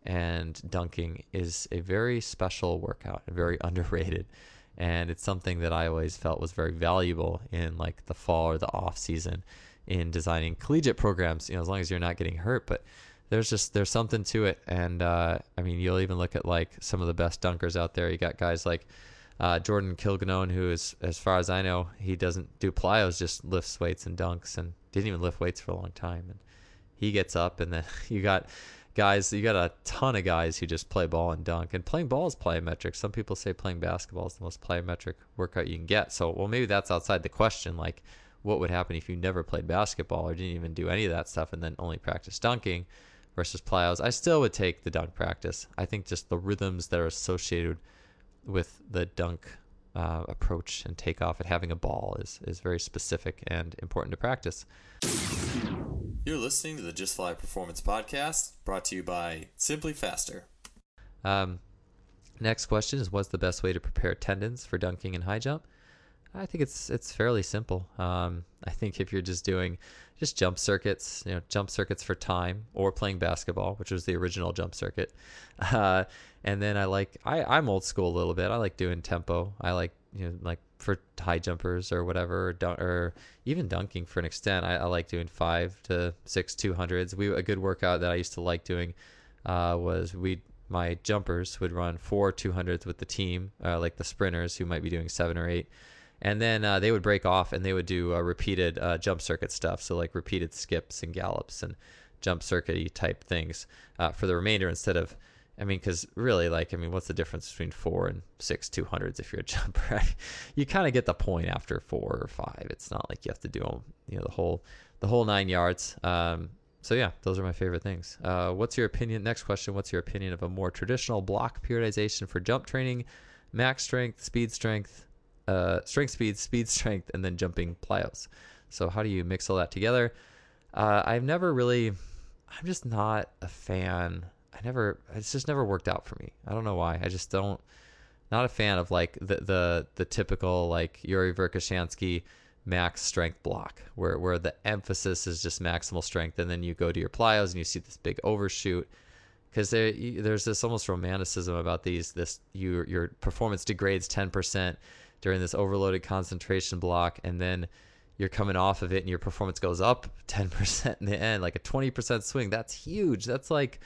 and dunking is a very special workout, very underrated. And it's something that I always felt was very valuable in like the fall or the off season in designing collegiate programs, you know, as long as you're not getting hurt. But there's just there's something to it, and uh, I mean you'll even look at like some of the best dunkers out there. You got guys like uh, Jordan Kilganon, who is as far as I know, he doesn't do plyos, just lifts weights and dunks, and didn't even lift weights for a long time. And he gets up, and then you got guys, you got a ton of guys who just play ball and dunk. And playing ball is plyometric. Some people say playing basketball is the most plyometric workout you can get. So, well, maybe that's outside the question. Like, what would happen if you never played basketball or didn't even do any of that stuff and then only practice dunking? Versus plyos, I still would take the dunk practice. I think just the rhythms that are associated with the dunk uh, approach and takeoff and having a ball is, is very specific and important to practice. You're listening to the Just Fly Performance Podcast, brought to you by Simply Faster. Um, next question is What's the best way to prepare tendons for dunking and high jump? I think it's it's fairly simple. Um, I think if you're just doing just jump circuits, you know, jump circuits for time, or playing basketball, which was the original jump circuit, uh, and then I like I I'm old school a little bit. I like doing tempo. I like you know like for high jumpers or whatever, or, dun- or even dunking for an extent. I, I, like doing five to six two hundreds. We a good workout that I used to like doing uh, was we my jumpers would run four two hundreds with the team, uh, like the sprinters who might be doing seven or eight and then uh, they would break off and they would do uh, repeated uh, jump circuit stuff so like repeated skips and gallops and jump circuity type things uh, for the remainder instead of I mean, because really, like, I mean, what's the difference between four and six 200s if you're a jumper? you kind of get the point after four or five. It's not like you have to do them, you know, the whole the whole nine yards. Um, so yeah, those are my favorite things. Uh, what's your opinion? Next question: What's your opinion of a more traditional block periodization for jump training? Max strength, speed strength, uh, strength, speed, speed strength, and then jumping plyos. So how do you mix all that together? Uh, I've never really. I'm just not a fan I never it's just never worked out for me. I don't know why. I just don't not a fan of like the the the typical like Yuri Verkhoshansky max strength block where where the emphasis is just maximal strength and then you go to your plyos and you see this big overshoot because there there's this almost romanticism about these this you your performance degrades 10% during this overloaded concentration block and then you're coming off of it and your performance goes up 10% in the end like a 20% swing that's huge that's like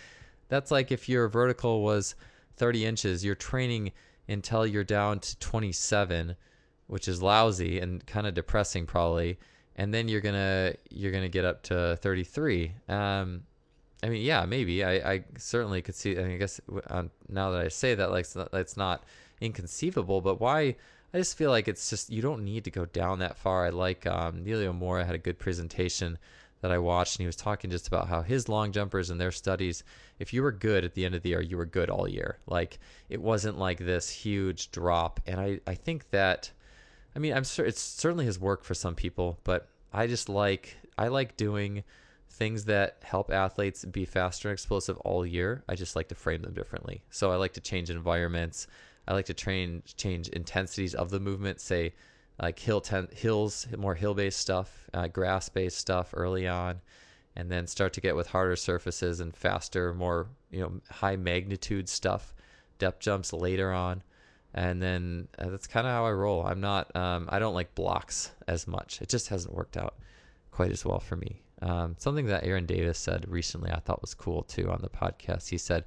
that's like if your vertical was 30 inches, you're training until you're down to 27, which is lousy and kind of depressing probably. And then you're gonna you're gonna get up to 33. Um, I mean, yeah, maybe. I, I certainly could see. I, mean, I guess um, now that I say that, like, it's not inconceivable. But why? I just feel like it's just you don't need to go down that far. I like um, Neilio Mora had a good presentation that I watched, and he was talking just about how his long jumpers and their studies, if you were good at the end of the year, you were good all year. Like it wasn't like this huge drop. And I, I think that, I mean, I'm sure it certainly has worked for some people, but I just like, I like doing things that help athletes be faster and explosive all year. I just like to frame them differently. So I like to change environments. I like to train, change intensities of the movement, say, like hill ten, hills, more hill based stuff, uh, grass based stuff early on, and then start to get with harder surfaces and faster, more you know high magnitude stuff, depth jumps later on, and then uh, that's kind of how I roll. I'm not, um, I don't like blocks as much. It just hasn't worked out quite as well for me. Um, something that Aaron Davis said recently, I thought was cool too on the podcast. He said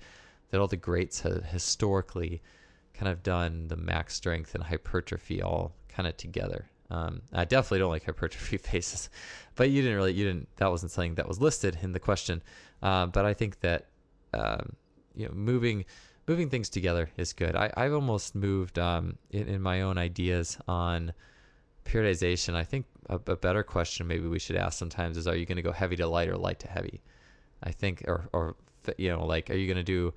that all the greats have historically kind of done the max strength and hypertrophy all kind of together. Um, I definitely don't like hypertrophy phases, but you didn't really, you didn't, that wasn't something that was listed in the question. Uh, but I think that, um, you know, moving, moving things together is good. I, I've almost moved um, in, in my own ideas on periodization. I think a, a better question maybe we should ask sometimes is, are you going to go heavy to light or light to heavy? I think, or, or, you know, like, are you going to do,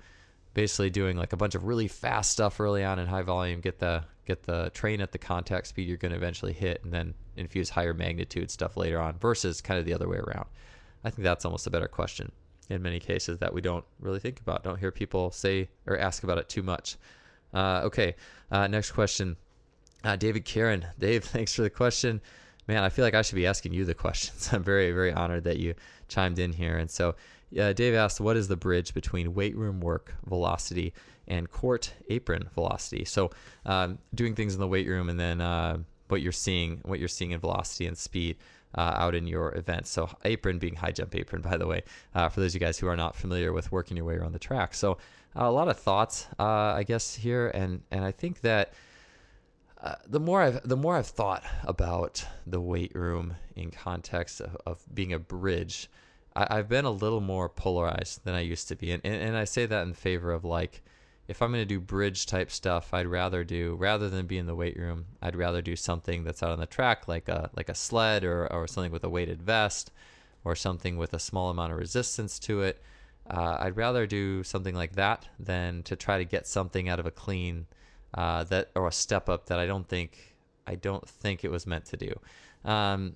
basically doing like a bunch of really fast stuff early on in high volume, get the get the train at the contact speed you're going to eventually hit, and then infuse higher magnitude stuff later on, versus kind of the other way around. I think that's almost a better question in many cases that we don't really think about. Don't hear people say or ask about it too much. Uh, okay, uh, next question. Uh, David Kerin. Dave, thanks for the question. Man, I feel like I should be asking you the questions. I'm very, very honored that you chimed in here. And so uh, Dave asked, what is the bridge between weight room work velocity and court apron velocity? So um, doing things in the weight room and then uh, what you're seeing, what you're seeing in velocity and speed. Uh, out in your event. So apron being high jump apron, by the way, uh, for those of you guys who are not familiar with working your way around the track. So a lot of thoughts, uh, I guess here, and and I think that uh, the more I've the more I've thought about the weight room in context of, of being a bridge I, have been a little more polarized than I used to be, and, and and I say that in favor of like, if I'm going to do bridge type stuff, I'd rather do rather than be in the weight room, I'd rather do something that's out on the track, like a like a sled or or something with a weighted vest, or something with a small amount of resistance to it. Uh, I'd rather do something like that than to try to get something out of a clean uh, that or a step up that I don't think I don't think it was meant to do. Um,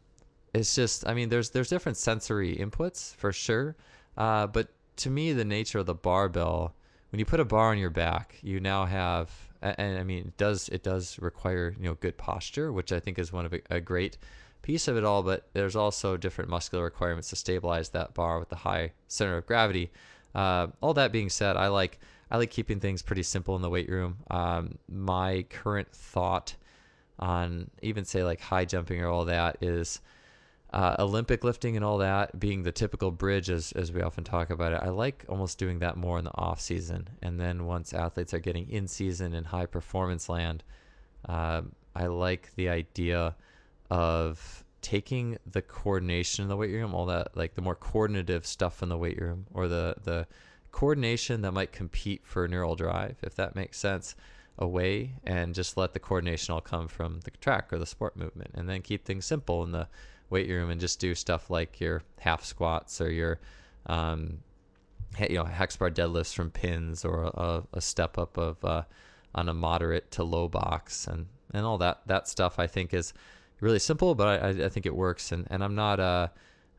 it's just I mean there's there's different sensory inputs for sure, uh, but to me the nature of the barbell when you put a bar on your back you now have and I mean it does it does require you know good posture which I think is one of a, a great piece of it all but there's also different muscular requirements to stabilize that bar with the high center of gravity. Uh, all that being said, I like I like keeping things pretty simple in the weight room. Um, my current thought on even say like high jumping or all that is uh, Olympic lifting and all that being the typical bridge as, as we often talk about it, I like almost doing that more in the off season. And then once athletes are getting in season in high performance land, uh, I like the idea of taking the coordination in the weight room, all that like the more coordinative stuff in the weight room, or the the coordination that might compete for neural drive, if that makes sense, away, and just let the coordination all come from the track or the sport movement, and then keep things simple in the weight room and just do stuff like your half squats or your um, you know hex bar deadlifts from pins or a, a step up of uh, on a moderate to low box and and all that that stuff I think is really simple, but I, I think it works. And, and I'm not, uh,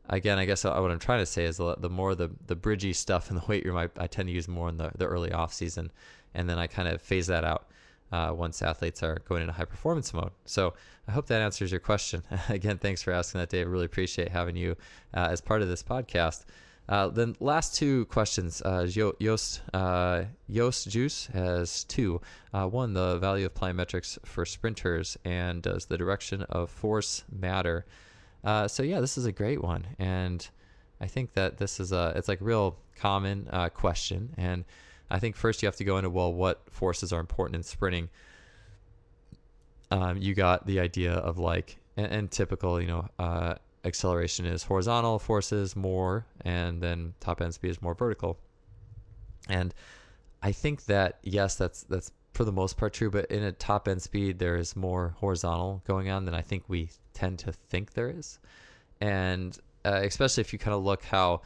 again, I guess what I'm trying to say is the, more the, the bridgy stuff in the weight room, I, I tend to use more in the, the early off season. And then I kind of phase that out uh, once athletes are going into high performance mode. So I hope that answers your question. again, thanks for asking that, Dave. Really appreciate having you uh, as part of this podcast. Uh, then last two questions. Uh, Yost uh, Juice has two. Uh, one, the value of plyometrics for sprinters, and does the direction of force matter? Uh, so yeah, this is a great one, and I think that this is a it's like real common uh, question, and I think first you have to go into well, what forces are important in sprinting. Um, you got the idea of like and, and typical, you know, uh, acceleration is horizontal forces more, and then top end speed is more vertical. And I think that yes, that's that's for the most part true, but in a top end speed there is more horizontal going on than I think we tend to think there is, and uh, especially if you kind of look how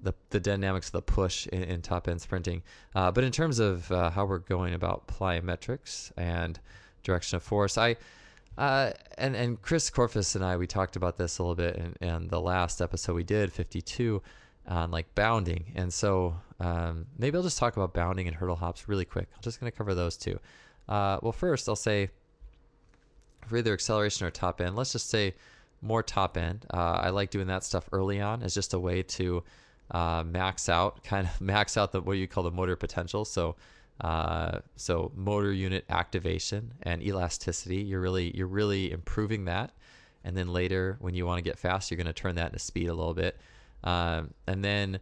the the dynamics of the push in, in top end sprinting. Uh, but in terms of uh, how we're going about plyometrics and direction of force, I uh, and and Chris Korfist and I we talked about this a little bit in, in the last episode we did 52 on like bounding, and so um, maybe I'll just talk about bounding and hurdle hops really quick. I'm just going to cover those two. Uh, well, first I'll say for either acceleration or top end. Let's just say more top end. Uh, I like doing that stuff early on as just a way to uh, max out, kind of max out the what you call the motor potential. So uh, so motor unit activation and elasticity, you're really you're really improving that. And then later, when you want to get fast, you're going to turn that into speed a little bit. Um, and then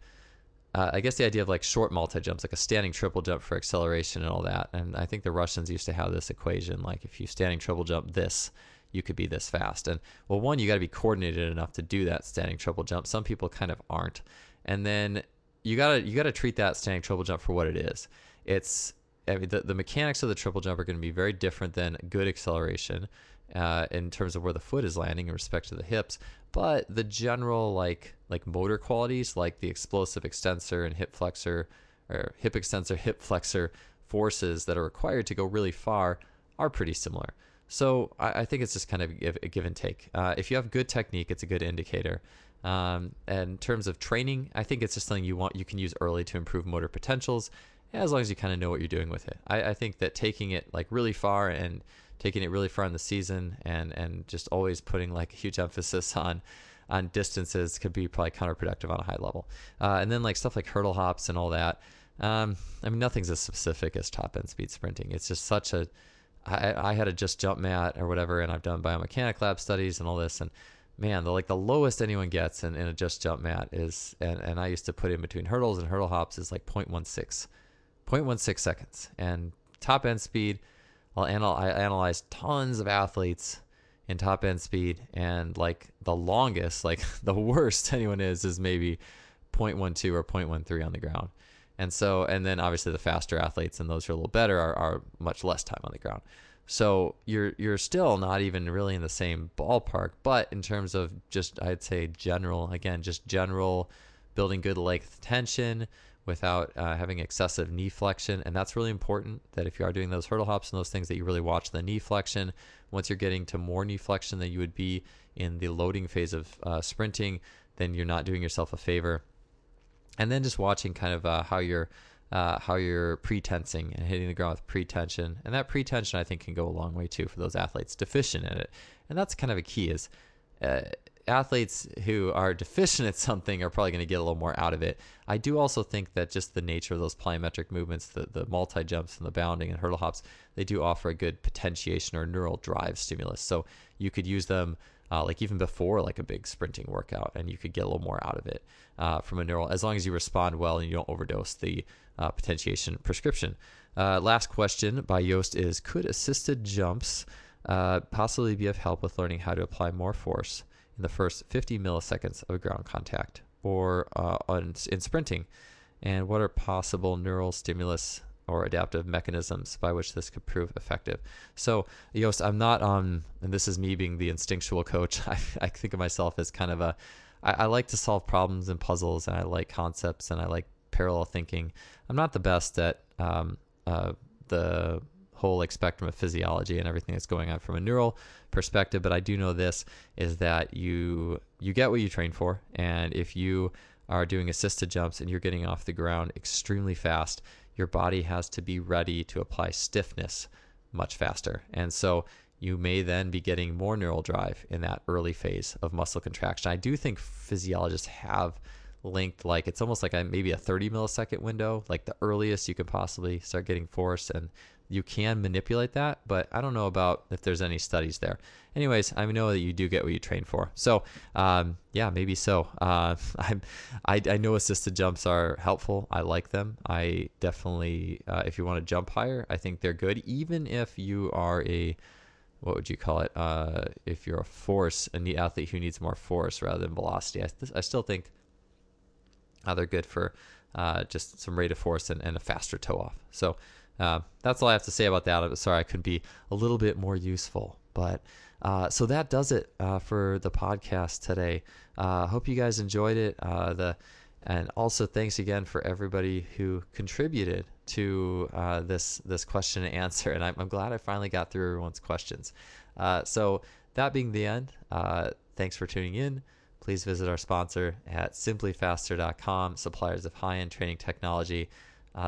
uh, I guess the idea of like short multi jumps, like a standing triple jump for acceleration and all that. And I think the Russians used to have this equation, like if you standing triple jump this, you could be this fast. And well, one, you got to be coordinated enough to do that standing triple jump. Some people kind of aren't. And then you gotta you gotta treat that standing triple jump for what it is it's I mean, the, the mechanics of the triple jump are going to be very different than good acceleration uh, in terms of where the foot is landing in respect to the hips. But the general like like motor qualities, like the explosive extensor and hip flexor, or hip extensor, hip flexor forces that are required to go really far, are pretty similar. So I, I think it's just kind of a give and take. Uh, if you have good technique, it's a good indicator. Um, and in terms of training, I think it's just something you want you can use early to improve motor potentials as long as you kind of know what you're doing with it. I, I think that taking it like really far and taking it really far in the season and and just always putting like a huge emphasis on on distances could be probably counterproductive on a high level. Uh, and then like stuff like hurdle hops and all that. Um, I mean, nothing's as specific as top end speed sprinting. It's just such a. I, I had a just jump mat or whatever, and I've done biomechanic lab studies and all this, and man, the like the lowest anyone gets in, in a just jump mat is, and, and I used to put in between hurdles and hurdle hops is like 0.16. 0.16 seconds. And top end speed, I'll anal- I analyzed tons of athletes in top end speed, and like the longest, like the worst anyone is, is maybe 0.12 or 0.13 on the ground. And so, and then obviously the faster athletes and those who are a little better are, are much less time on the ground. So you're you're still not even really in the same ballpark, but in terms of just I'd say general, again, just general building good leg tension, without uh, having excessive knee flexion. And that's really important that if you are doing those hurdle hops and those things, that you really watch the knee flexion. Once you're getting to more knee flexion than you would be in the loading phase of uh, sprinting, then you're not doing yourself a favor. And then just watching kind of uh, how you're uh, how you're pre-tensing and hitting the ground with pre-tension, and that pre-tension I think can go a long way too for those athletes deficient in it. And that's kind of a key is uh, athletes who are deficient at something are probably going to get a little more out of it. I do also think that just the nature of those plyometric movements, the, the multi jumps and the bounding and hurdle hops, they do offer a good potentiation or neural drive stimulus. So you could use them uh, like even before like a big sprinting workout, and you could get a little more out of it uh, from a neural as long as you respond well and you don't overdose the uh, potentiation prescription. Uh, last question by Yost is: Could assisted jumps uh, possibly be of help with learning how to apply more force? in the first 50 milliseconds of ground contact or uh, on, in sprinting? And what are possible neural stimulus or adaptive mechanisms by which this could prove effective. So, Yost, I'm not on, and this is me being the instinctual coach. I, I think of myself as kind of a, I, I like to solve problems and puzzles, and I like concepts, and I like parallel thinking. I'm not the best at um, uh, the whole like spectrum of physiology and everything that's going on from a neural perspective but i do know this is that you you get what you train for and if you are doing assisted jumps and you're getting off the ground extremely fast your body has to be ready to apply stiffness much faster. And so you may then be getting more neural drive in that early phase of muscle contraction. I do think physiologists have linked like it's almost like a, maybe a 30 millisecond window, like the earliest you could possibly start getting force and you can manipulate that, but I don't know about if there's any studies there. Anyways, I know that you do get what you train for. So, um, yeah, maybe so. Uh, I, I know assisted jumps are helpful. I like them. I definitely, uh, if you want to jump higher, I think they're good. Even if you are a, what would you call it? Uh, if you're a force, a neat athlete who needs more force rather than velocity, I, I still think uh, they're good for uh, just some rate of force and, and a faster toe off. So, uh, that's all I have to say about that. I'm sorry I could be a little bit more useful. But uh, so that does it uh, for the podcast today. Uh, hope you guys enjoyed it. Uh, the and also thanks again for everybody who contributed to uh, this this question and answer. And I'm, I'm, glad I finally got through everyone's questions. so that being the end, thanks for tuning in. Please visit our sponsor at simplyfaster.com, suppliers of high-end training technology.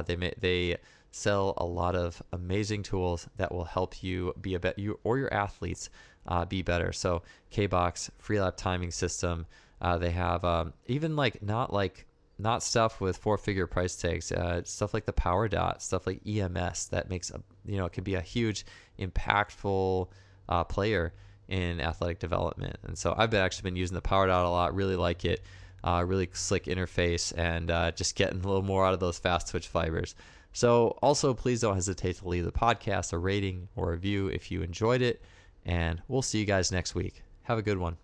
they may, they sell a lot of amazing tools that will help you be a better you or your athletes uh, be better. So KBox, Freelap timing system. Uh, they have um, even like not like not stuff with four figure price tags, uh, stuff like the Power Dot, stuff like EMS that makes a you know it can be a huge impactful uh, player in athletic development. And so I've been actually been using the Power Dot a lot. Really like it. Uh, really slick interface and uh, just getting a little more out of those fast twitch fibers. So, also, please don't hesitate to leave the podcast a rating or a review if you enjoyed it. And we'll see you guys next week. Have a good one.